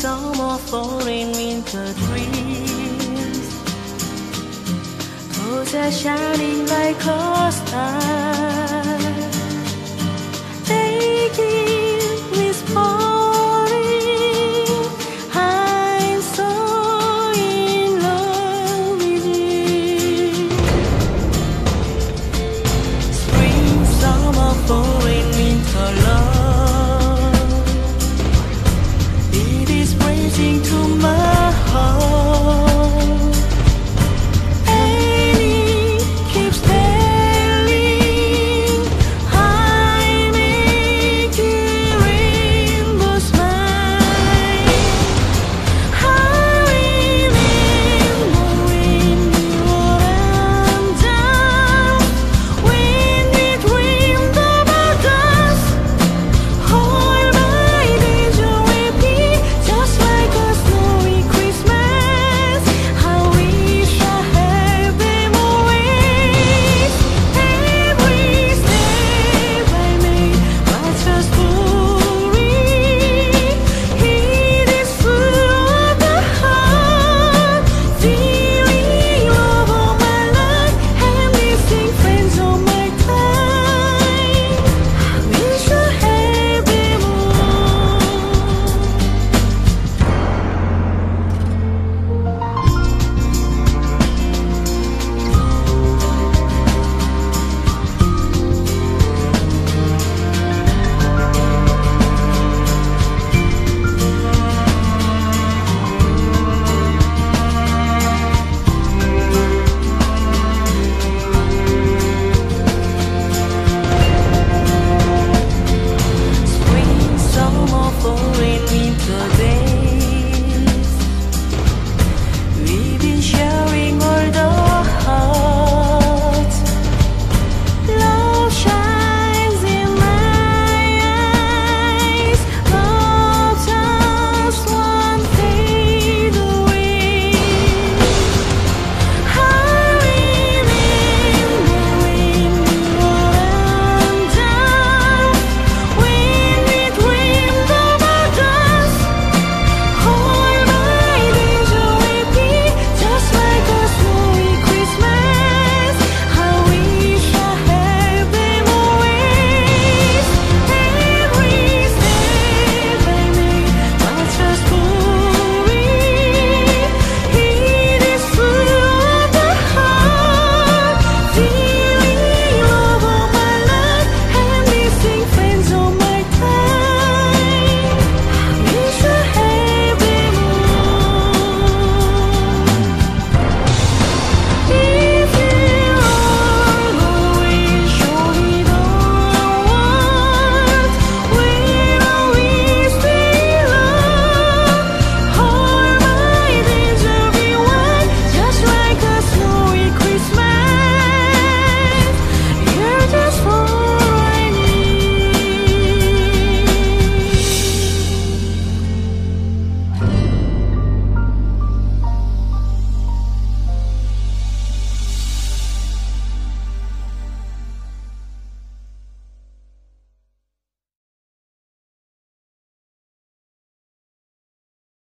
summer, fall, and winter dreams. Clothes are shining like a star.